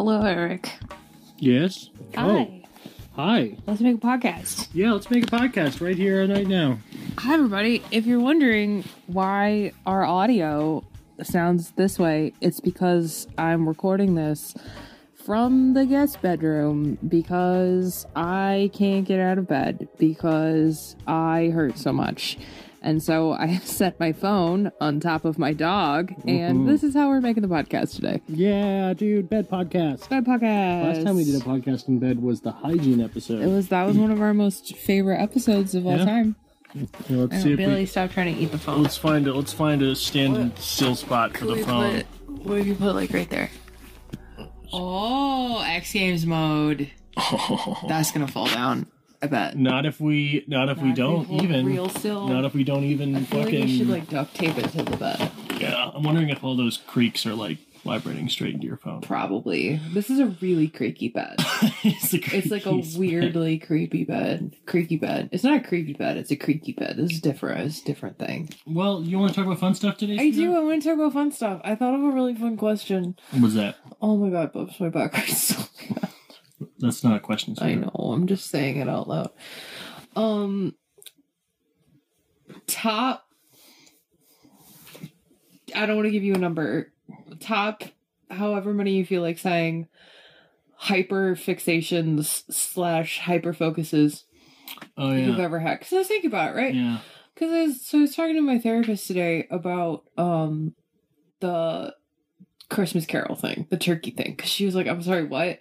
Hello, Eric. Yes. Oh. Hi. Oh, hi. Let's make a podcast. Yeah, let's make a podcast right here, and right now. Hi, everybody. If you're wondering why our audio sounds this way, it's because I'm recording this from the guest bedroom because I can't get out of bed because I hurt so much. And so I set my phone on top of my dog, and this is how we're making the podcast today. Yeah, dude, bed podcast. Bed podcast. Last time we did a podcast in bed was the hygiene episode. It was that was one of our most favorite episodes of all Yeah. time. Yeah, let's see if Billy, we, stop trying to eat the phone. let's find a let's find a standing What? still spot for Could the we phone. Put, what if you put like right there? Oh, X Games mode. Oh, That's gonna fall down. I bet. not if we not if we don't hold even real still. not if we don't even I feel fucking like we should like duct tape it to the bed. yeah. I'm wondering if all those creaks are like vibrating straight into your phone. Probably. This is a really creaky bed. it's, the It's like a creakiest weirdly creepy bed. Creaky bed. It's not a creepy bed. It's a creaky bed. This is different. It's a different thing. Well, you want to talk about fun stuff today? I do. I want to talk about fun stuff. I thought of a really fun question. What's that? Oh my god, Bubs, my back hurts so bad. That's not a question. I know. I'm just saying it out loud. Um, top. I don't want to give you a number. Top, however many you feel like saying, hyper fixations slash hyper focuses Oh yeah. you've ever had. Because I was thinking about it, right? Yeah. Because I was, so I was talking to my therapist today about um the Christmas Carol thing, the turkey thing. Because she was like, "I'm sorry, what?"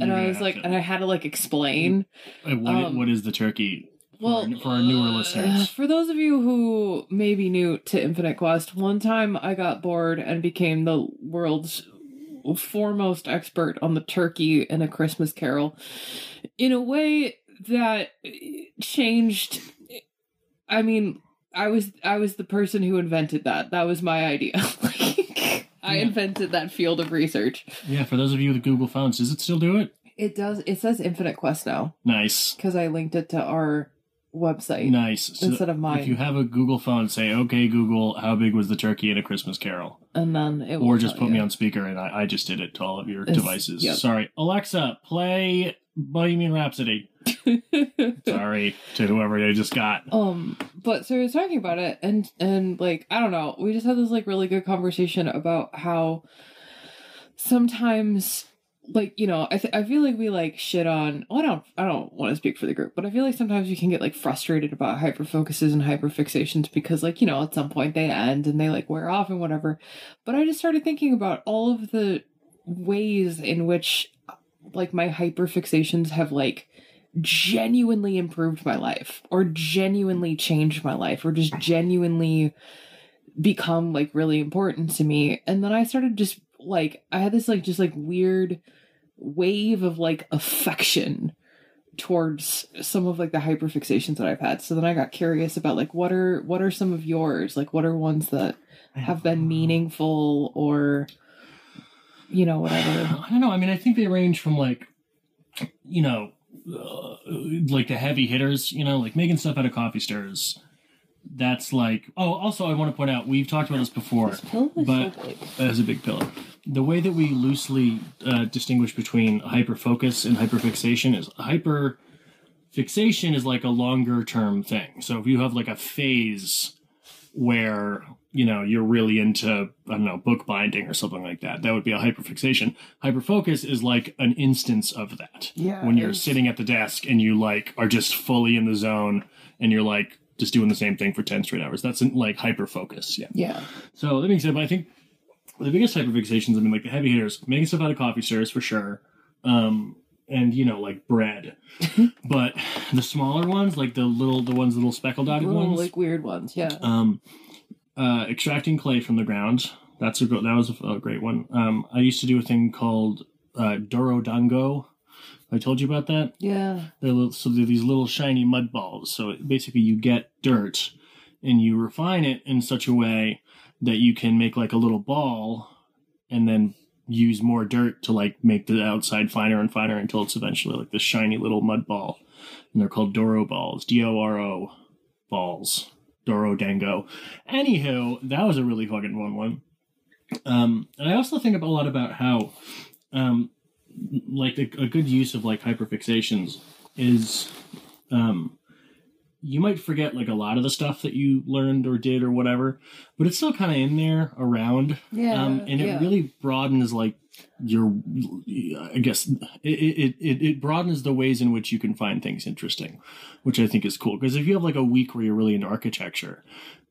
And I was like, to- and I had to like explain. What, um, what is the turkey? For Well, our- for our newer uh, listeners. for those of you who may be new to Infinite Quest, one time I got bored and became the world's foremost expert on the turkey in a Christmas Carol, in a way that changed. I mean, I was I was the person who invented that. That was my idea. like, I Yeah. invented that field of research. Yeah, for those of you with Google phones, does it still do it? It does. It says Infinite Quest now Nice. because I linked it to our website. Nice. So Instead of mine. If you have a Google phone, say, okay, Google, how big was the turkey in a Christmas carol? and then it Or just put me on speaker and I, I just did it to all of your It's- devices. yep. Sorry. Alexa, play Bohemian Rhapsody. Sorry to whoever I just got. um, but so we were talking about it, and and like I don't know, we just had this like really good conversation about how sometimes. Like you know, I th- I feel like we like shit on. Well, I don't I don't want to speak for the group, but I feel like sometimes we can get like frustrated about hyper focuses and hyper fixations because like you know at some point they end and they like wear off and whatever. But I just started thinking about all of the ways in which like my hyper fixations have like genuinely improved my life or genuinely changed my life or just genuinely become like really important to me. And then i started just like i had this like just like weird wave of like affection towards some of like the hyperfixations that i've had. So then i got curious about like what are what are some of yours? Like what are ones that have been meaningful or you know whatever. I don't know. I mean, I think they range from like, you know, uh, like the heavy hitters, you know, like making stuff out of coffee stirs. That's like, oh, also, I want to point out, we've talked about this before. this pillow is but- so big. as a big pillar. The way that we loosely uh, distinguish between hyperfocus and hyperfixation is hyperfixation is like a longer term thing. So if you have like a phase where you know you're really into I don't know bookbinding or something like that, that would be a hyperfixation. Hyperfocus is like an instance of that. yeah when you're it's- sitting at the desk and you like are just fully in the zone and you're like just doing the same thing for 10 straight hours. That's like hyperfocus. Yeah. yeah So that being said, but I think the biggest hyperfixations, I mean, like the heavy hitters, making stuff out of coffee stirs for sure, um, and you know, like bread. but the smaller ones, like the little, the ones, little speckled dotted little ones, like weird ones yeah um, uh, extracting clay from the ground. That's a that was a, a great one. Um, I used to do a thing called uh, Dorodango. I told you about that. yeah They're little, so they're these little shiny mud balls. So basically, you get dirt and you refine it in such a way that you can make like a little ball, and then use more dirt to like make the outside finer and finer until it's eventually like this shiny little mud ball. And they're called Doro balls, D O R O balls, Doro Dango. Anywho, that was a really fucking fun one. Um, and I also think a lot about how um, like a, a good use of like hyperfixations is um you might forget like a lot of the stuff that you learned or did or whatever, but it's still kind of in there around. Yeah, Um, and it yeah. really broadens like your, I guess it, it, it, it broadens the ways in which you can find things interesting, which I think is cool. Because if you have like a week where you're really into architecture,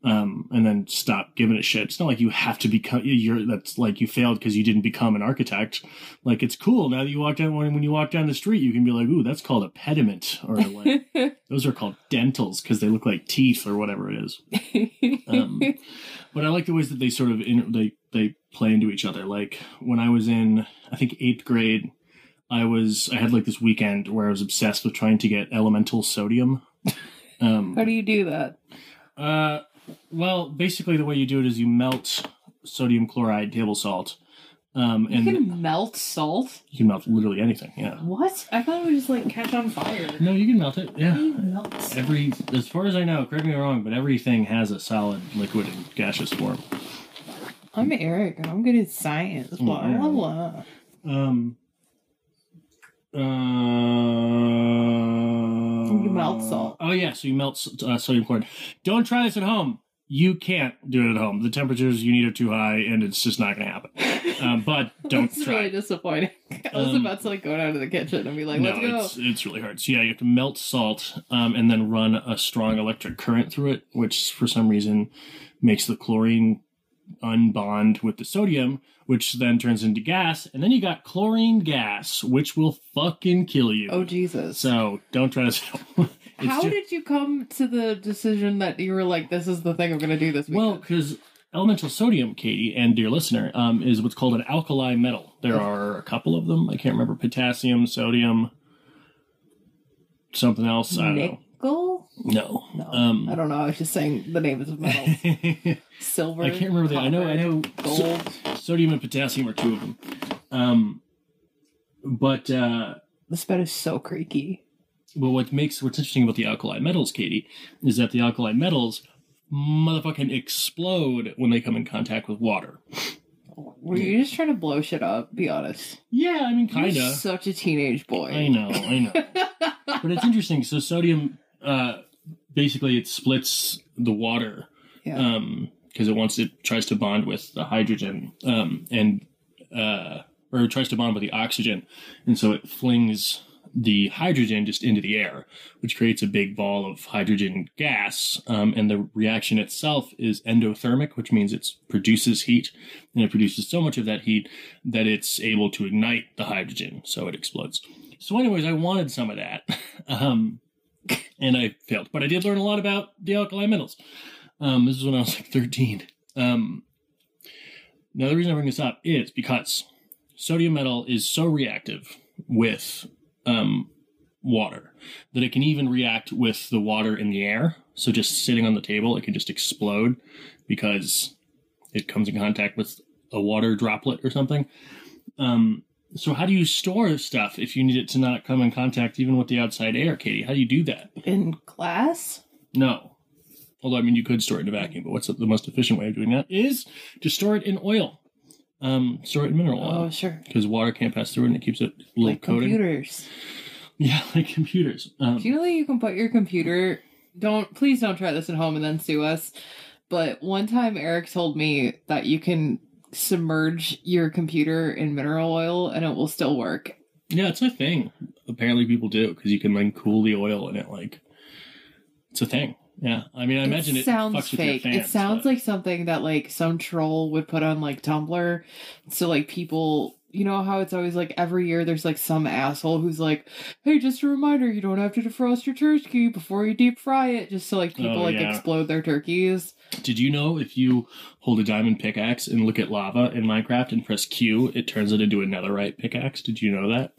um, and then stop giving a shit. It's not like you have to become. You're that's like you failed because you didn't become an architect. Like it's cool now that you walk down when, when you walk down the street, you can be like, "Ooh, that's called a pediment," or like those are called dentils because they look like teeth or whatever it is. Um, but I like the ways that they sort of in, they they play into each other. Like when I was in, I think eighth grade, I was I had like this weekend where I was obsessed with trying to get elemental sodium. Um, How do you do that? uh, well, basically the way you do it is you melt sodium chloride table salt, um, You can melt salt. you can melt literally anything. Yeah. What? I thought it would just like catch on fire. No, you can melt it. Yeah. you melt salt? Every, as far as I know, correct me if I'm wrong, but everything has a solid, liquid, and gaseous form. I'm Eric, and I'm good at science. Blah yeah. blah blah. Um. Uh, melt salt. Oh yeah, so you melt uh, sodium chloride. Don't try this at home. You can't do it at home. The temperatures you need are too high, and it's just not going to happen. Um, but don't That's try. really disappointing. I was Um, about to like go down to the kitchen and be like, "Let's go." it's it's really hard. So yeah, you have to melt salt um, and then run a strong electric current through it, which for some reason makes the chlorine unbond with the sodium, which then turns into gas, and then you got chlorine gas, which will fucking kill you. Oh Jesus! So don't try to. It's How ju- did you come to the decision that you were like, "This is the thing I'm going to do this week? well, because elemental sodium, Katie and dear listener, um, is what's called an alkali metal. There are a couple of them. I can't remember potassium, sodium, something else. I don't know. No. No, Um, I don't know. I was just saying the names of metals: Silver. I can't remember that. I know. I know. Gold. Sodium and potassium are two of them. Um, but uh, This bed is so creaky. well, what makes what's interesting about the alkali metals, Katie, is that the alkali metals motherfucking explode when they come in contact with water. Were you just trying to blow shit up? Be honest. Yeah, I mean, kinda. such a teenage boy. I know. I know. but it's interesting. So sodium, uh, basically, it splits the water Yeah. um because it wants it tries to bond with the hydrogen um and uh or it tries to bond with the oxygen. And so it flings the hydrogen just into the air which creates a big ball of hydrogen gas um, and the reaction itself is endothermic which means it produces heat and it produces so much of that heat that it's able to ignite the hydrogen so it explodes. So anyways i wanted some of that. Um and i failed but i did learn a lot about the alkali metals um, this is when I was like 13. Um, now, the reason I bring this up is because sodium metal is so reactive with um, water that it can even react with the water in the air. So, just sitting on the table, it can just explode because it comes in contact with a water droplet or something. Um, so, how do you store stuff if you need it to not come in contact even with the outside air, Katie? How do you do that? In glass? No. Although, I mean, you could store it in a vacuum, but what's the most efficient way of doing that is to store it in oil. Um, store it in mineral oil. Oh, sure. because water can't pass through it and it keeps it little Like coating. computers. Yeah, like computers. Um, Do you know that you can put your computer? Don't please don't try this at home and then sue us. But one time Eric told me that you can submerge your computer in mineral oil and it will still work. yeah, it's a thing. Apparently, people do because you can like cool the oil in it. Like, it's a thing. Yeah, I mean, I imagine it, sounds fake. fans, it sounds but- like something that like some troll would put on like Tumblr. So like people, you know how it's always like every year there's like some asshole who's like, "Hey, just a reminder, you don't have to defrost your turkey before you deep fry it." Just so like people Oh, like explode their turkeys. Did you know if you hold a diamond pickaxe and look at lava in Minecraft and press Q, it turns it into a netherite pickaxe? Did you know that?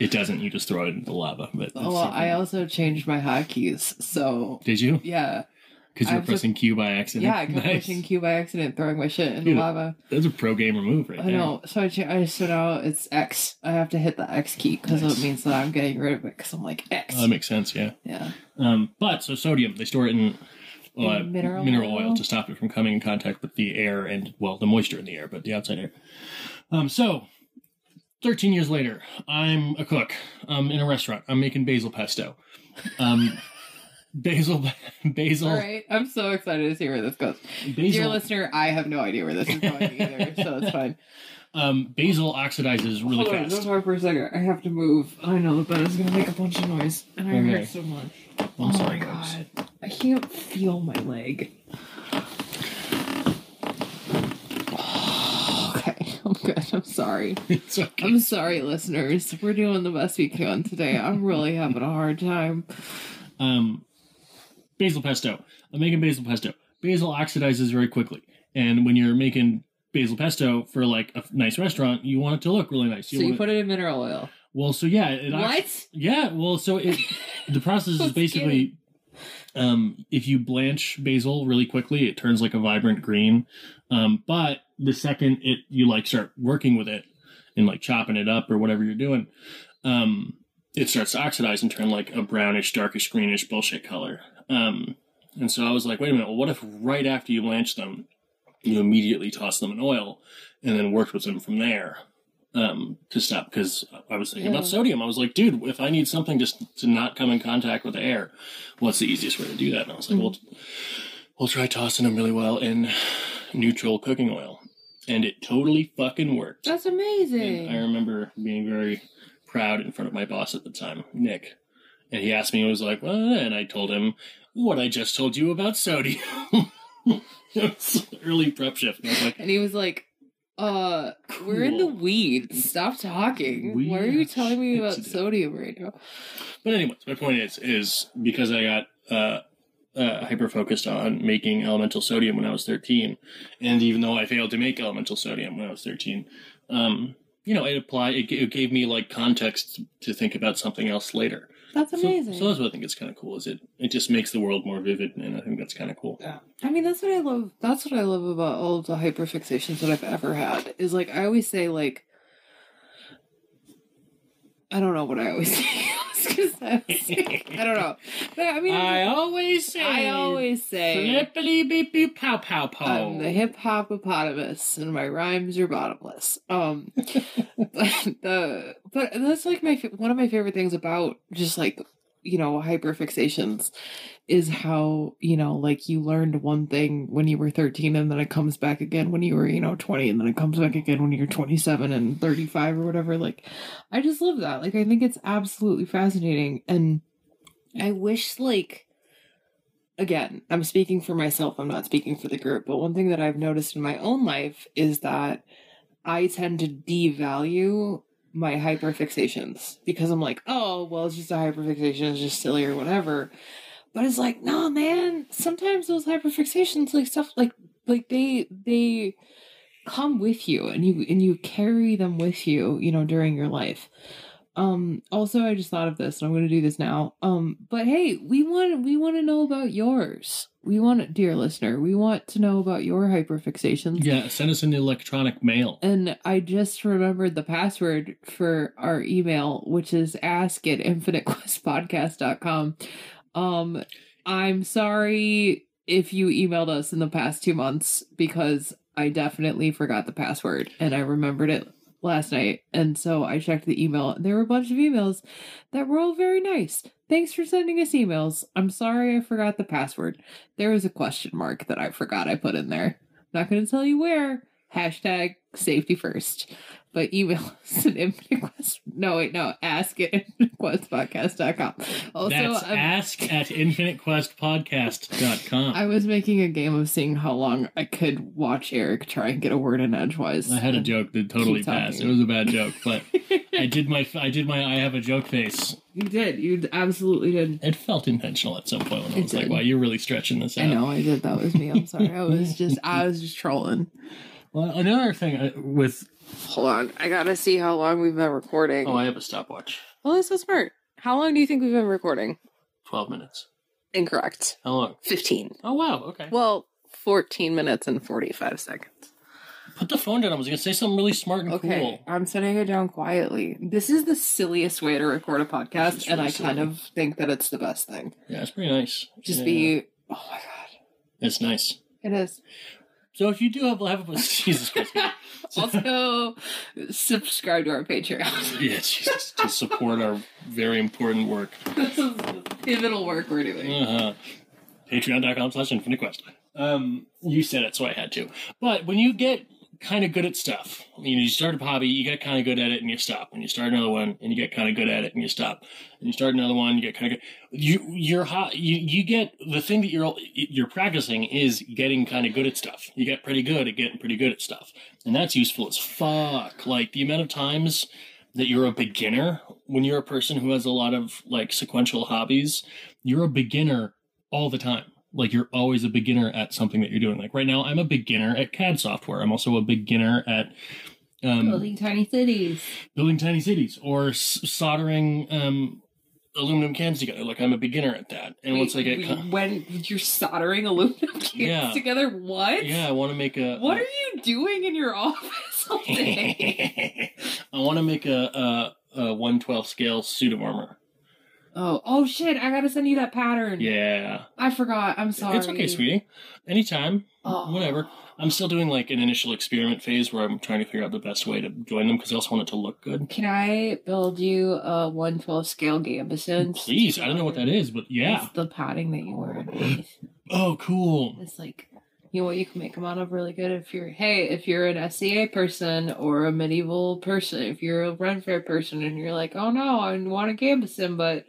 It doesn't. You just throw it into the lava. But Oh, well, I also changed my hotkeys. So did you? yeah, Because you were just- pressing Q by accident. yeah, I kept Nice. pushing Q by accident, throwing my shit in Dude, lava. That's a pro gamer move right I there. know. So I, I so now it's X. I have to hit the X key because Nice. it means that I'm getting rid of it. Because I'm like X. Oh, that makes sense. Yeah. yeah. Um, but so sodium, they store it in, uh, mineral mineral oil? oil to stop it from coming in contact with the air and well, the moisture in the air, but the outside air. Um, so, 13 years later, I'm a cook um, in a restaurant. I'm making basil pesto. Um, basil, basil, All right. I'm so excited to see where this goes. Dear basil, listener, I have no idea where this is going either, so it's fine. um, basil oxidizes really Hold on, fast. just hold for a second. I have to move. I know the bed is going to make a bunch of noise, and I Okay. hurt so much. Oh sorry, my guys. god. I can't feel my leg. okay, I'm good. I'm sorry. It's okay. I'm sorry, listeners. We're doing the best we can today. I'm really having a hard time. um, basil pesto. I'm making basil pesto. Basil oxidizes very quickly, and when you're making basil pesto for like a nice restaurant, you want it to look really nice. So you put it in mineral oil. well, so yeah, it ox- What? Yeah, well, so it the process is basically um, if you blanch basil really quickly, it turns like a vibrant green. Um, but the second it you like start working with it and like chopping it up or whatever you're doing, um, it starts to oxidize and turn like a brownish, darkish, greenish bullshit color. Um, and so I was like, wait a minute, well, what if right after you blanch them, you immediately toss them in oil and then worked with them from there? um, to stop because I was thinking about sodium. I was like, dude, if I need something just to not come in contact with the air, what's the easiest way to do that? And I was like, well, we'll try tossing them really well in neutral cooking oil. And it totally fucking worked. That's And amazing. I remember being very proud in front of my boss at the time, Nick. And he asked me, I was like, well, and I told him what I just told you about sodium. it was early prep shift. And I was like, And he was like, uh, we're in the weeds. Stop talking. Why are you telling me about sodium right now? But anyways, my point is, is because I got uh, uh, hyper focused on making elemental sodium when I was 13, and even though I failed to make elemental sodium when I was 13, um, you know, it applied. It, g- it gave me like context to think about something else later. That's So- amazing. So, that's what I think is kind of cool. Is it? It just makes the world more vivid, and I think that's kind of cool. Yeah. I mean, that's what I love. That's what I love about all of the hyperfixations that I've ever had. Is like I always say, like I don't know what I always say. I was gonna say- I don't know. But I mean, I always say. I always say Flippity beep beep pow pow pow. I'm the hip hopopotamus, and my rhymes are bottomless. Um, but the but that's like my one of my favorite things about just like you know hyperfixations is how you know like you learned one thing when you were 13 and then it comes back again when you were you know 20 and then it comes back again when you're 27 and 35 or whatever like i just love that like i think it's absolutely fascinating and i wish like again i'm speaking for myself i'm not speaking for the group but one thing that i've noticed in my own life is that i tend to devalue my hyperfixations because i'm like oh well it's just a hyperfixation it's just silly or whatever. But it's like no man sometimes those hyperfixations like stuff like like they they come with you and you and you carry them with you you know during your life um also i just thought of this and i'm going to do this now um but hey we want we want to know about yours we want dear listener we want to know about your hyperfixations Yeah, send us an electronic mail. and I just remembered the password for our email, which is ask at infinitequestpodcast.com. Um, I'm sorry if you emailed us in the past two months because I definitely forgot the password and I remembered it last night. And so I checked the email. There were a bunch of emails that were all very nice. Thanks for sending us emails. I'm sorry I forgot the password. There was a question mark that I forgot I put in there. Not going to tell you where. Hashtag safety first. But email us at infinite quest. No, wait, no. Ask at infinitequestpodcast.com. Also, That's I'm- ask at infinitequestpodcast.com. I was making a game of seeing how long I could watch Eric try and get a word in edgewise. I had a joke that totally passed. It was a bad joke, but I did my I did my I have a joke face. You did. You absolutely did. It felt intentional at some point when I was like. "Wow, you're really stretching this out." I know I did. That was me. I'm sorry. I was just I was just trolling. Well, another thing uh, with Hold on. I gotta see how long we've been recording. oh, I have a stopwatch. well, that's so smart. How long do you think we've been recording? Twelve minutes. Incorrect. How long? 15. Oh wow. Okay. Well, 14 minutes and 45 seconds. Put the phone down. I was gonna say something really smart and Okay, cool. I'm setting it down quietly. This is the silliest way to record a podcast, and really I kind of think that it's the best thing. Yeah, it's pretty nice. Just Yeah. be, oh my god, It's nice. it is. So if you do have have a Jesus Christ, Katie. So- Also, subscribe to our Patreon. yeah, Jesus, to support our very important work. this is pivotal work we're doing. Uh-huh. Patreon.com slash Infinite Quest. Um, you said it, so I had to. But when you get kind of good at stuff, you know, you start a hobby, you get kind of good at it, and you stop. And you start another one, and you get kind of good at it, and you stop. And you start another one, you get kind of good. You, you're hot. You, you get the thing that you're you're practicing is getting kind of good at stuff. You get pretty good at getting pretty good at stuff, and that's useful as fuck. Like the amount of times that you're a beginner when you're a person who has a lot of like sequential hobbies, you're a beginner all the time. Like you're always a beginner at something that you're doing. Like right now, I'm a beginner at CAD software. I'm also a beginner at um, Building tiny cities. building tiny cities or s- soldering um, aluminum cans together. Like I'm a beginner at that. And once I get, Wait, con- when you're soldering aluminum cans Yeah. together, what? yeah, I want to make a. What are you doing in your office all day? I want to make a, a, a 112 scale suit of armor. Oh, oh shit! I gotta send you that pattern. Yeah, I forgot. I'm sorry. it's okay, sweetie. Anytime. Oh. Whatever. I'm still doing like an initial experiment phase where I'm trying to figure out the best way to join them because I also want it to look good. Can I build you a 112 scale gambison? Please, I don't know what that is, but yeah. It's the padding that you wear. Oh, cool. It's like, you know what you can make them out of really good if you're, hey, if you're an SCA person or a medieval person, if you're a Ren Fair person and you're like, oh no, I want a gambison, but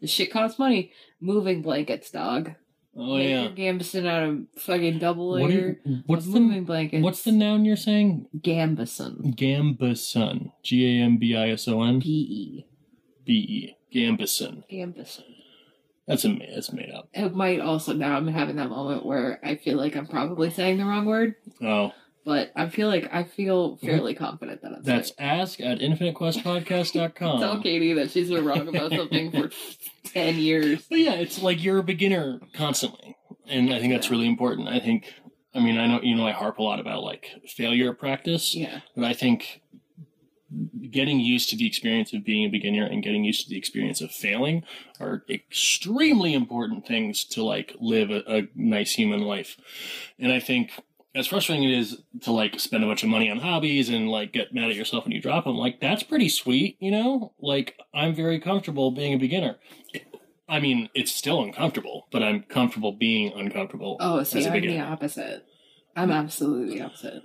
the shit costs money. Moving blankets, dog. Oh Make yeah. your gambison out of fucking double What layer. you, what's of the moving blankets? what's the noun you're saying? gambison? Gambison. G A M B I S O N B E. B E. Gambison. Gambison. That's a that's made up. It might also now I'm having that moment where I feel like I'm probably saying the wrong word, Oh, but I feel like I feel mm-hmm. fairly confident that I'm that's saying. ask at infinitequestpodcast.com. Tell Katie that she's been wrong about something for ten years. But yeah, it's like you're a beginner constantly. And I think that's really important. I think, I mean, I know, you know, I harp a lot about like failure practice, Yeah. but I think getting used to the experience of being a beginner and getting used to the experience of failing are extremely important things to like live a, a nice human life. And I think as frustrating it is to like spend a bunch of money on hobbies and like get mad at yourself when you drop them, like that's pretty sweet, you know? Like I'm very comfortable being a beginner. I mean, it's still uncomfortable, but I'm comfortable being uncomfortable. Oh, see, I'm the opposite. I'm absolutely the opposite.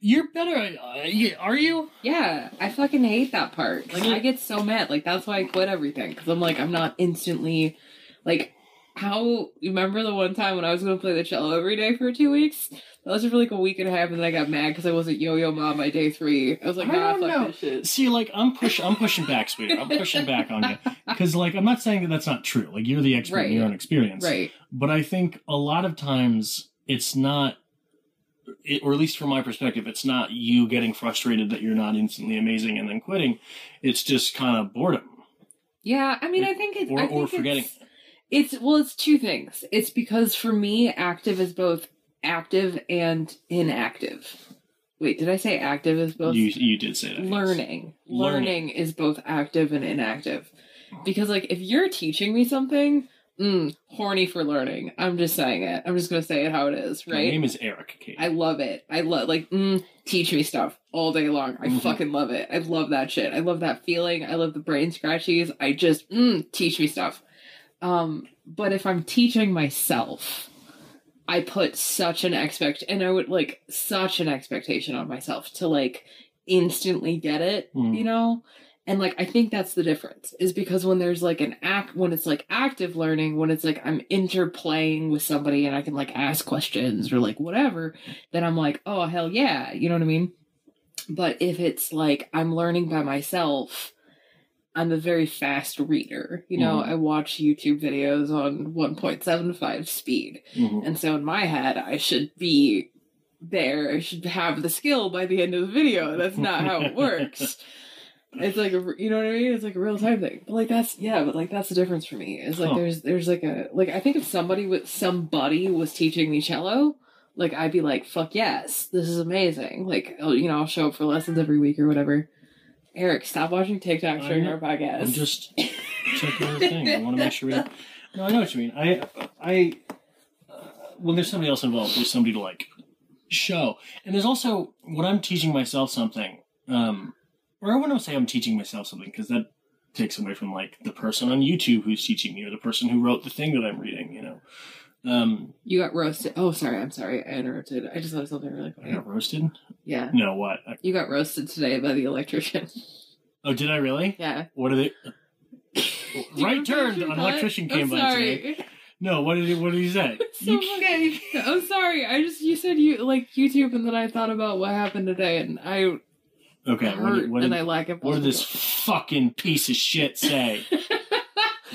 You're better. Uh, are you? Yeah, I fucking hate that part. Like, I get so mad. Like, that's why I quit everything. Because I'm like, I'm not instantly. Like, how. You remember the one time when I was going to play the cello every day for two weeks? That was for like a week and a half, and then I got mad because I wasn't Yo-Yo Ma by day three. I was like, I nah, don't fuck know. this shit. See, like I'm push, I'm pushing back, sweetie. I'm pushing back on you because, like, I'm not saying that that's not true. Like, you're the expert in your Right. own experience, Right. But I think a lot of times it's not, it, or at least from my perspective, it's not you getting frustrated that you're not instantly amazing and then quitting. It's just kind of boredom Yeah, I mean, I think it's. or, I think or forgetting. It's, it's well, it's two things. It's because for me, active is both active and inactive. Wait, did I say active is both? You you did say that. yes. learning. Learning. learning is both active and inactive because like if you're teaching me something mm, horny for learning. I'm just saying it. I'm just gonna say it how it is My right? name is Eric. Kate. i love it. I love like mm, teach me stuff all day long. I Mhm. fucking love it. I love that shit. I love that feeling. I love the brain scratchies i just mm, teach me stuff. Um but if i'm teaching myself i put such an expect and i would like such an expectation on myself to like instantly get it Mhm. you know and like i think that's the difference is because when there's like an act when it's like active learning when it's like i'm interplaying with somebody and i can like ask questions or like whatever then i'm like oh hell yeah you know what i mean but if it's like i'm learning by myself i'm a very fast reader you know Mhm. i watch youtube videos on 1.75 speed Mhm. and so in my head, I should be there. I should have the skill by the end of the video. That's not how it works. It's like a, you know what I mean? It's like a real time thing. But like that's yeah, but like that's the difference for me. Is like Huh. there's there's like a like I think if somebody with somebody was teaching me cello, like I'd be like fuck yes, this is amazing. Like I'll, you know I'll show up for lessons every week or whatever. Eric, stop watching TikTok during our podcast. I'm just checking the thing. I want to make sure we. No, I know what you mean. I, I, uh, when there's somebody else involved, there's somebody to like show. And there's also when I'm teaching myself something, um, or I want to say I'm teaching myself something because that takes away from like the person on YouTube who's teaching me or the person who wrote the thing that I'm reading. You know, um, You got roasted. Oh, sorry. I'm sorry. I interrupted. I just thought of something really I funny. got roasted. Yeah. No, what? I- You got roasted today by the electrician. Oh, did I really? Yeah. What are they? Right turn. An electrician came by today. No, what did he? What did he say? So You funny. I'm sorry. I just you said you like YouTube, and then I thought about what happened today, and I Okay, what hurt, did, what and did, I lack what did this fucking piece of shit say?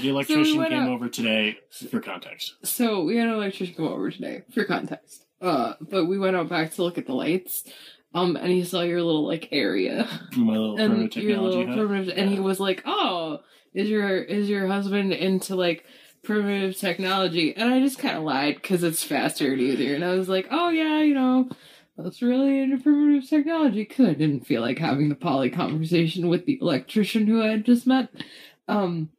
The electrician went came out- over today for context. so we had an electrician come over today for context. Uh, but we went out back to look at the lights. Um, and he saw your little like area My little and primitive your little technology hut. primitive, and he was like, "Oh, is your is your husband into like primitive technology?" And I just kind of lied because it's faster and easier. And I was like, "Oh yeah, you know, that's really into primitive technology." Because I didn't feel like having the poly conversation with the electrician who I had just met. Um,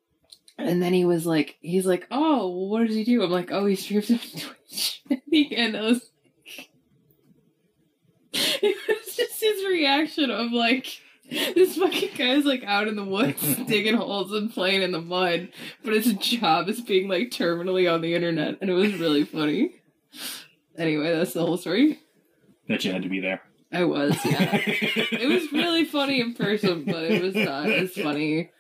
and then he was like, "He's like, oh, well, what does he do?" I'm like, "Oh, he streams on Twitch." and I was. It was just his reaction of like this fucking guy's like out in the woods digging holes and playing in the mud, but his job is being like terminally on the internet, and it was really funny. Anyway, that's the whole story. Bet you had to be there. I was, yeah. it was really funny in person, but it was not as funny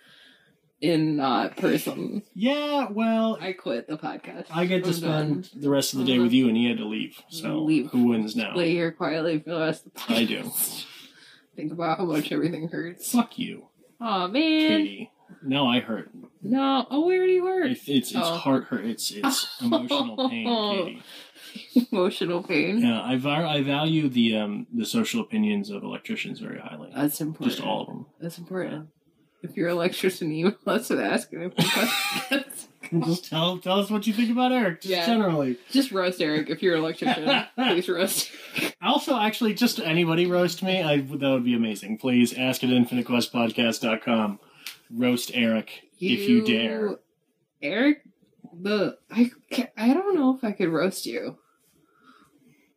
in not person. Yeah, well, I quit the podcast. I get to I'm spend done. the rest of the day with you, and he had to leave. So Leave. who wins now? lay here quietly for the rest of the podcast. I do. Think about how much everything hurts. Fuck you, Oh man, Katie. No, I hurt. no. Oh, where do you hurt? It's it's, it's Oh. heart hurt. It's it's emotional pain, Katie. Emotional pain. Yeah, I I value the um the social opinions of electricians very highly. That's important. Just all of them. That's important. If you're an electrician, you us and ask him. Just tell tell us what you think about Eric. Just Yeah. generally. Just roast Eric if you're an electrician. Please roast. Also, actually, just anybody roast me. I that would be amazing. Please ask at infinitequestpodcast.com. Roast Eric if you dare. Eric, the I I don't know if I could roast you.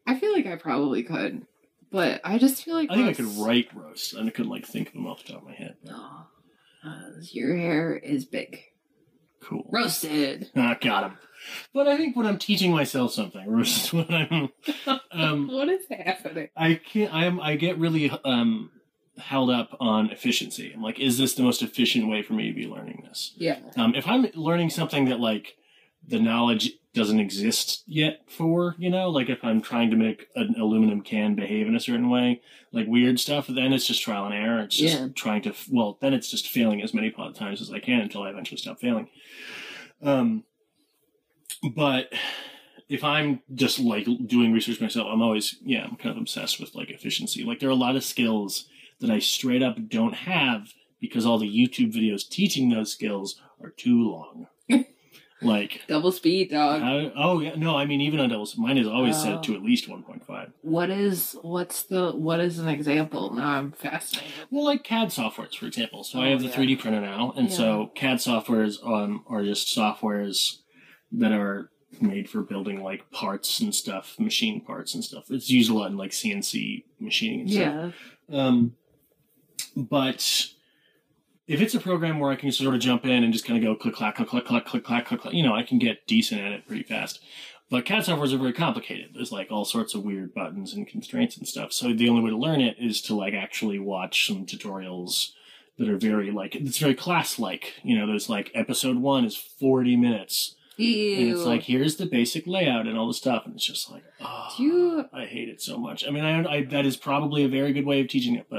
I feel like I probably could, but I just feel like I think I could write roast, and I couldn't like think of them off the top of my head. No, uh, your hair is big. Cool. Roasted. Ah, got him. But I think when I'm teaching myself something, versus when I'm, um, what is happening? I can't. I'm. I get really um held up on efficiency. I'm like, is this the most efficient way for me to be learning this? Yeah. Um, if I'm learning something that like the knowledge doesn't exist yet for, you know, like if I'm trying to make an aluminum can behave in a certain way, like weird stuff, then it's just trial and error. It's just Yeah. trying to, well, then it's just failing as many pot- times as I can until I eventually stop failing. Um, but if I'm just like doing research myself, I'm always, yeah, I'm kind of obsessed with like efficiency. Like there are a lot of skills that I straight up don't have because all the YouTube videos teaching those skills are too long. Like, Double speed, dog. how, oh yeah, no, I mean even on doubles, mine is always Oh. set to at least 1.5. What is what's the what is an example? Now I'm fascinated. Well, like CAD softwares, for example. So I Oh, have the yeah. 3D printer now, and so CAD softwares um, are just softwares that are made for building like parts and stuff, machine parts and stuff. It's used a lot in like CNC machining and stuff. Yeah. Um, but if it's a program where I can sort of jump in and just kind of go click, clack, click, click, clack, click, clack, click, clack, you know, I can get decent at it pretty fast. But CAD softwares are very complicated. There's like all sorts of weird buttons and constraints and stuff. So the only way to learn it is to like actually watch some tutorials that are very like it's very class like. You know, there's like episode one is 40 minutes. Ew. And it's like here's the basic layout and all the stuff, and it's just like, oh, you- ah, I hate it so much. I mean, I, I that is probably a very good way of teaching it, but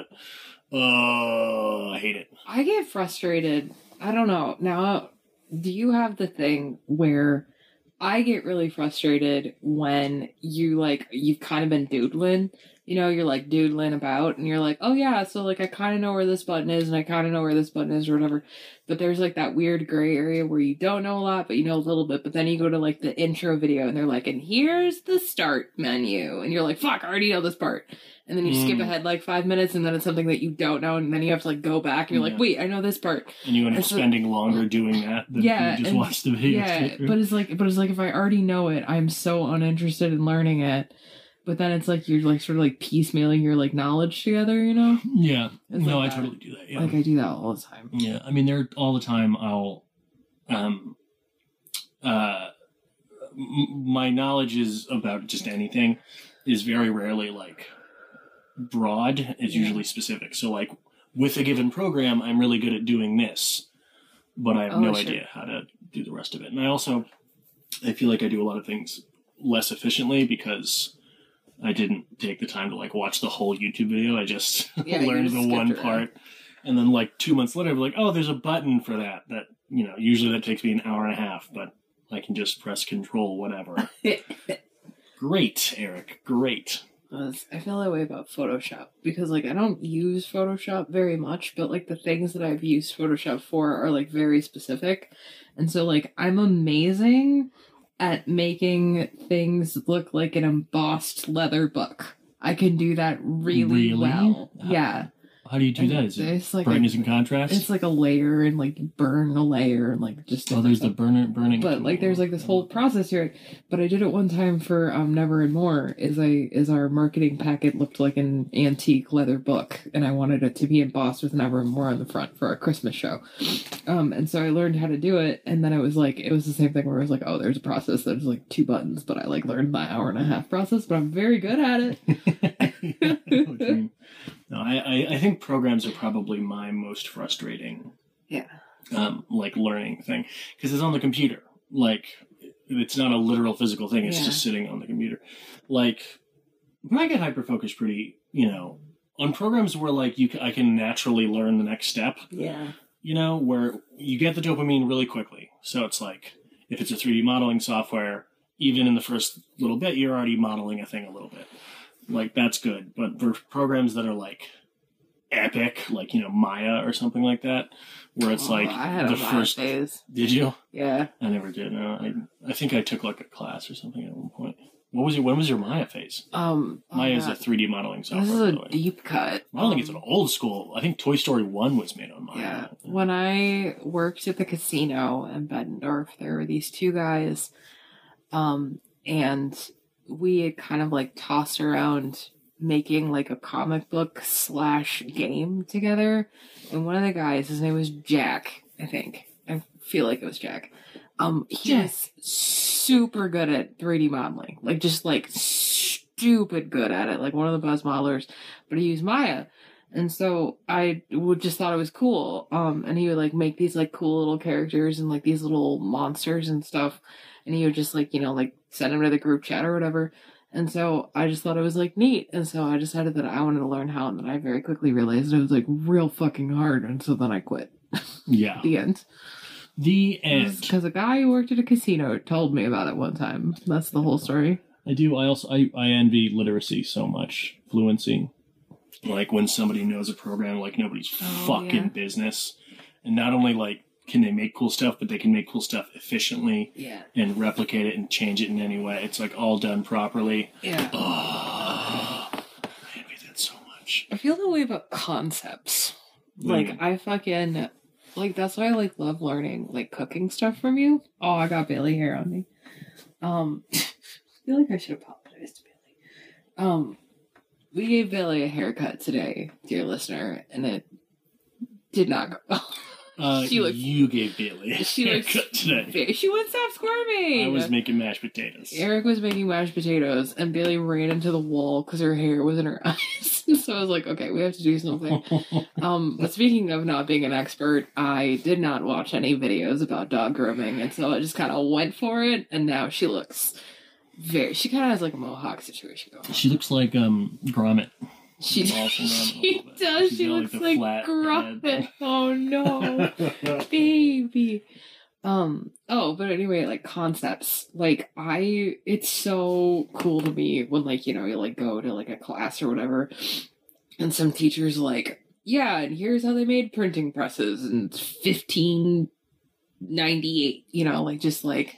oh, I hate it. I get frustrated. I don't know. Now, do you have the thing where I get really frustrated when you like you've kind of been doodling, you know, you're like doodling about and you're like, "Oh yeah, so like I kind of know where this button is and I kind of know where this button is or whatever." But there's like that weird gray area where you don't know a lot, but you know a little bit, but then you go to like the intro video and they're like, "And here's the start menu." And you're like, "Fuck, I already know this part." And then you skip Mm. ahead like 5 minutes and then it's something that you don't know and then you have to like go back and you're like, "Wait, I know this part." And you end up so- spending longer doing that than Yeah, you just and- watch the video. Yeah, but it's like, but it's like if I already know it, I'm so uninterested in learning it. But then it's like you're like sort of like piecemealing your like knowledge together, you know? Yeah. It's no, like I that. totally do that. Yeah. Like I do that all the time. Yeah, I mean, there all the time. I'll, um, uh, m- my knowledge is about just anything is very rarely like broad. It's Yeah. usually specific. So, like with a given program, I'm really good at doing this, but I have Oh, no sure. idea how to do the rest of it. And I also, I feel like I do a lot of things less efficiently because. I didn't take the time to like watch the whole YouTube video. I just Yeah, learned just the one part and then like two months later, I'm like, oh, there's a button for that. That you know, usually that takes me an hour and a half, but I can just press control, whatever. great, Eric. Great. I feel that way about Photoshop because like I don't use Photoshop very much, but like the things that I've used Photoshop for are like very specific. And so like I'm amazing at making things look like an embossed leather book. I can do that really, Really? well. Yeah. How do you do And that? Is it like brightness a, and contrast? it's like a layer and like burn a layer and like just oh, there's the burner burning. but like there's like this whole process here but i did it one time for um never and more is i is our marketing packet looked like an antique leather book and i wanted it to be embossed with never and more on the front for our christmas show um and so i learned how to do it and then it was like it was the same thing where i was like oh there's a process there's like two buttons but i like learned my hour and a half process but i'm very good at it I know what you mean. no, I, I I think programs are probably my most frustrating. Yeah. Um, like learning thing because it's on the computer. Like it's not a literal physical thing. It's Yeah. just sitting on the computer. Like, but I get hyper focused pretty. You know, on programs where like you I can naturally learn the next step. yeah you know, where you get the dopamine really quickly. So it's like if it's a 3D modeling software, even in the first little bit, you're already modeling a thing a little bit. Like that's good. But for programs that are like epic, like you know Maya or something like that, where it's Oh, like i had the a first. phase Did you? yeah I never did. No, I I think I took like a class or something at one point. What was your when was your Maya phase? um oh Maya is a 3D modeling software. this is a deep cut I don't think it's Um, an old school. I think Toy Story One was made on Maya. Yeah. When I worked at the casino in Bettendorf, there were these two guys, um, and we had kind of like tossed around making like a comic book slash game together. And one of the guys, his name was Jack, I think. I feel like it was Jack. Um, he Jack. was super good at 3D modeling, like just like stupid good at it, like one of the best modelers. But he used Maya. And so I would just thought it was cool. Um, and he would like make these like cool little characters and like these little monsters and stuff. And he would just like, you know, like send them to the group chat or whatever. And so I just thought it was like neat. And so I decided that I wanted to learn how. And then I very quickly realized it was like real fucking hard. And so then I quit. Yeah. The end. The end. Because a guy who worked at a casino told me about it one time. That's the whole story. I do. I also I, I envy literacy so much, fluency. Like when somebody knows a program like nobody's Oh, fucking yeah. business, and not only like can they make cool stuff, but they can make cool stuff efficiently Yeah. and replicate it and change it in any way. It's like all done properly. Yeah. Oh, I envy that so much. I feel that way about concepts. Like Mm. I fucking like that's why I like love learning like cooking stuff from you. Oh, I got Bailey hair on me. Um I feel like I should apologize to Bailey. Um we gave Bailey a haircut today, dear listener, and it did not go well. Uh, She looks- you gave Bailey a She haircut today. she wouldn't stop squirming. I was making mashed potatoes. Eric was making mashed potatoes, and Bailey ran into the wall because her hair was in her eyes. so I was like, "Okay, we have to do something." Um, but speaking of not being an expert, I did not watch any videos about dog grooming, and so I just kind of went for it. And now she looks very. She kind of has like a mohawk situation going. on. she looks like um Gromit. She, Gromit, she does. She's She like, looks like Grumpet. head. Oh no, baby. Um. Oh, but anyway, like concepts. Like I, it's so cool to me when like you know you like go to like a class or whatever, and some teachers like, yeah, and here's how they made printing presses in fifteen ninety eight. You know, like just like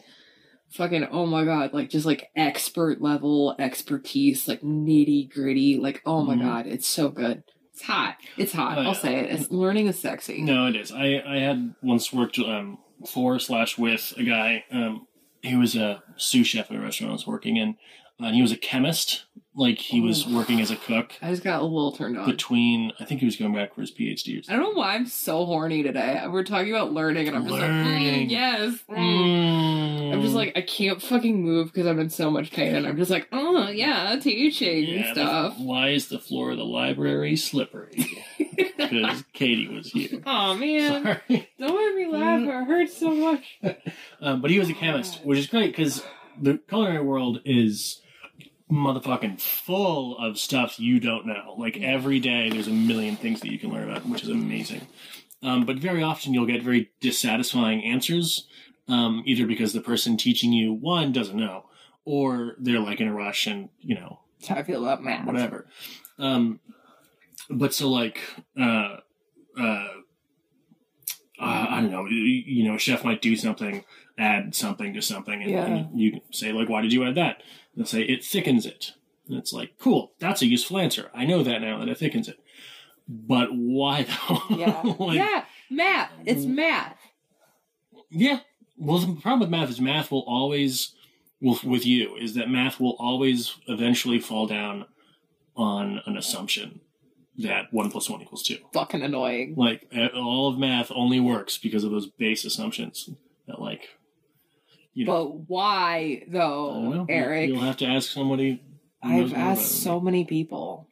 fucking oh my god, like just like expert level expertise, like nitty gritty. Like oh my Mhm. god, it's so good. It's hot. It's hot. Oh, I'll say it. It's, learning is sexy. No, it is. I I had once worked um for slash with a guy. Um, he was a sous chef at a restaurant I was working in. and he was a chemist. Like he was Oh. working as a cook I just got a little turned on. between. I think he was going back for his PhD. Or I don't know why I'm so horny today. We're talking about learning, and I'm just like, Learning. mm, yes. mm. Mm. I'm just like, I can't fucking move because I'm in so much pain, and I'm just like, oh yeah, teaching Yeah, stuff. why is the floor of the library slippery? Because Katie was here. oh man, Sorry. don't make me laugh. It hurts so much. Um, but he was a chemist, which is great because the culinary world is motherfucking full of stuff you don't know. Like every day, there's a million things that you can learn about, which is amazing. Um, but very often, you'll get very dissatisfying answers, um, either because the person teaching you one doesn't know, or they're like in a rush and you know That's how I feel about math. whatever. Um, but so like, uh, uh, uh, I don't know. You, you know, a chef might do something, add something to something, and, Yeah. and you say like, "Why did you add that?" They'll say it thickens it, and it's like, "Cool, that's a useful answer. I know that now that it thickens it." But why though? Yeah. like, yeah, math. It's mm. math. yeah. Well, the problem with math is math will always, will, with you, is that math will always eventually fall down on an assumption that one plus one equals two. Fucking annoying. Like all of math only works because of those base assumptions that, like, you know, But why though. Eric? You'll have to ask somebody. I've asked so many people.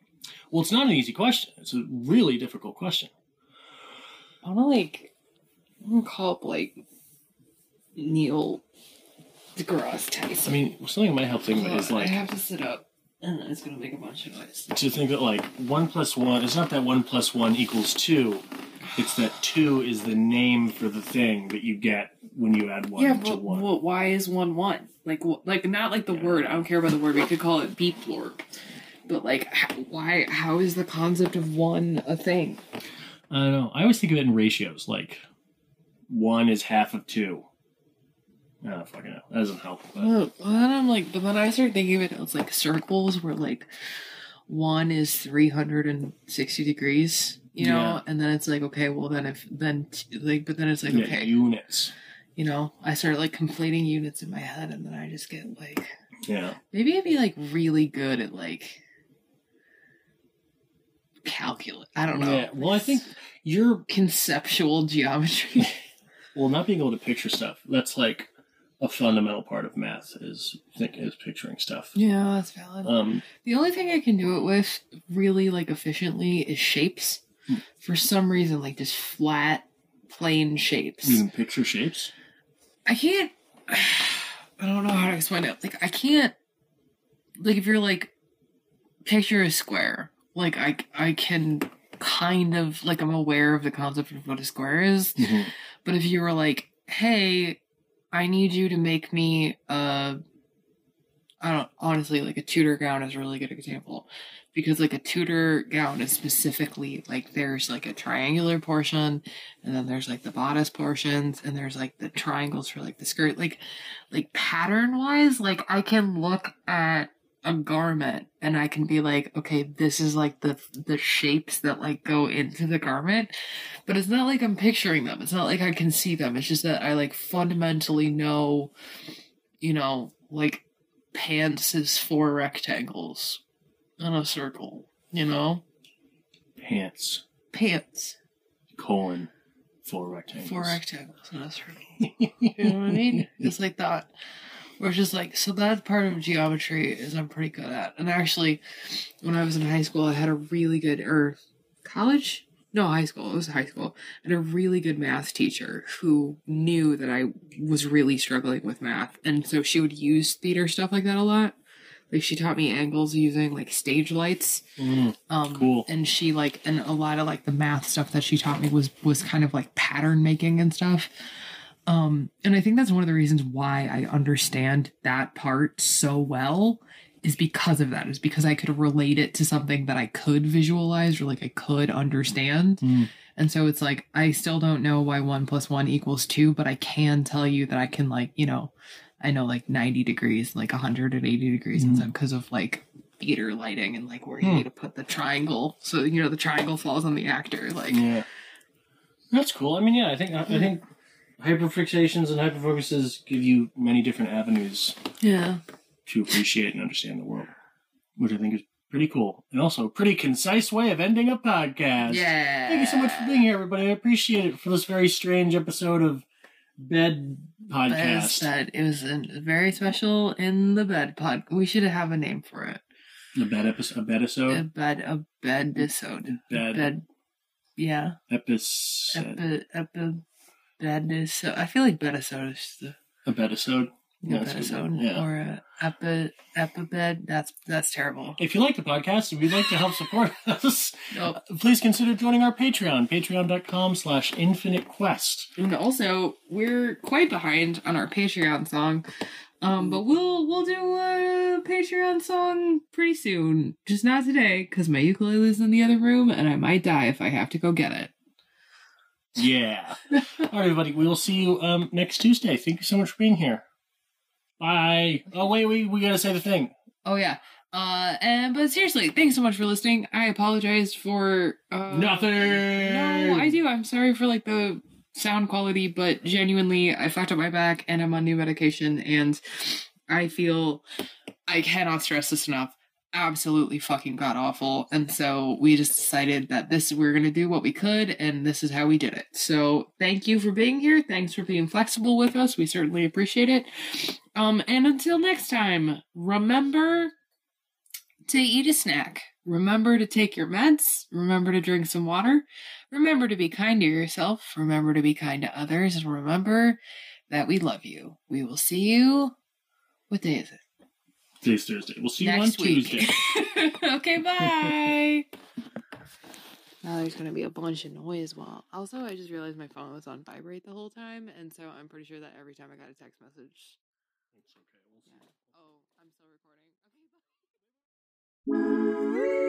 Well, it's not an easy question. It's a really difficult question. I wanna like I wanna call up like Neil deGrasse Tyson. I mean, something that might help think about is I have to sit up and it's gonna make a bunch of noise. to think that like one plus one it's not that one plus one equals two it's that two is the name for the thing that you get when you add one yeah, to but one wh- why is one one? Like, wh- like not like the word. I don't care about the word. We could call it beep blorp. But like, how, why? How is the concept of one a thing? i don't know i always think of it in ratios like one is half of two don't fucking know that doesn't help but Well, then I'm like, but then I start thinking of it as like circles where like one is 360 degrees, you know, Yeah. and then it's like, okay, well then if then t- like, but then it's like, yeah, okay, units you know, I start like conflating units in my head, and then I just get like, yeah maybe I'd be like really good at like calculus. I don't know. yeah well i think you're conceptual geometry. well not being able to picture stuff that's like a fundamental part of math is think is picturing stuff yeah, that's valid. um The only thing I can do it with really like efficiently is shapes. Hmm. For some reason, like just flat, plain shapes. you can picture shapes I can't. I don't know how to explain it. Like I can't. Like if you're like, picture a square. Like I I can kind of like I'm aware of the concept of what a square is. Mhm. But if you were like, hey, I need you to make me a, I don't, honestly, like a Tudor gown is a really good example. Because like a Tudor gown is specifically like there's like a triangular portion and then there's like the bodice portions and there's like the triangles for like the skirt. Like, like pattern wise, like I can look at a garment and I can be like, okay, this is like the, the shapes that like go into the garment but it's not like I'm picturing them. It's not like I can see them. It's just that I like fundamentally know, you know, like pants is four rectangles on a circle, you know? pants Pants, colon four rectangles. four rectangles on a circle. You know what I mean? It's like that. It's just like, so that part of geometry is I'm pretty good at. And actually, when I was in high school, I had a really good, or college? No, high school. It was high school. And a really good math teacher who knew that I was really struggling with math. And so she would use theater stuff like that a lot. Like she taught me angles using like stage lights. Mm, Um, Cool. And she like, and a lot of like the math stuff that she taught me was was kind of like pattern making and stuff. Um, and I think that's one of the reasons why I understand that part so well is because of that. Is because I could relate it to something that I could visualize or like I could understand. Mm. And so it's like I still don't know why one plus one equals two, but I can tell you that I can like you know, I know like ninety degrees, like hundred and eighty degrees, and Mm. stuff because of like theater lighting and like where you Hmm. need to put the triangle, so you know the triangle falls on the actor. Like Yeah, that's cool. I mean, yeah, I think I, I think hyperfixations and hyperfocuses give you many different avenues yeah, to appreciate and understand the world, which I think is pretty cool. And also a pretty concise way of ending a podcast. Yeah. Thank you so much for being here, everybody. I appreciate it for this very strange episode of Bed Podcast. Bed, it was a very special in the bed pod. We should have a name for it. The bed episode. A bed A episode. bed, a bed episode. Bed, Bed, yeah. episode. Epi, epi, bed episode. I feel like bed is the A bed episode. the Yeah, a good episode one. Or a epi, epibed. That's that's terrible. If you like the podcast, if you'd like to help support us, Nope. please consider joining our Patreon, patreon.com slash infinite quest. And also, we're quite behind on our Patreon song. Um, but we'll we'll do a Patreon song pretty soon. Just not today, because my ukulele's in the other room, and I might die if I have to go get it. Yeah. All right, everybody. We will see you um, next Tuesday. Thank you so much for being here. Bye. Oh, wait, wait. We got to say the thing. Oh yeah. Uh, and but seriously, thanks so much for listening. I apologize for uh, Nothing. No, I do. I'm sorry for like the sound quality, but genuinely, I fucked up my back and I'm on new medication, and I feel I cannot stress this enough. Absolutely fucking god awful. And so we just decided that this we're gonna do what we could, and this is how we did it. So thank you for being here. Thanks for being flexible with us. We certainly appreciate it. Um, and until next time, remember to eat a snack. Remember to take your meds. Remember to drink some water. Remember to be kind to yourself. Remember to be kind to others. And remember that we love you. We will see you. What day is it? Today's Thursday. We'll see Next you on week. Tuesday. okay, bye. now there's gonna be a bunch of noise. While also, I just realized my phone was on vibrate the whole time, and so I'm pretty sure that every time I got a text message. It's okay. We'll see. Yeah. Oh, I'm still recording. Okay. Bye.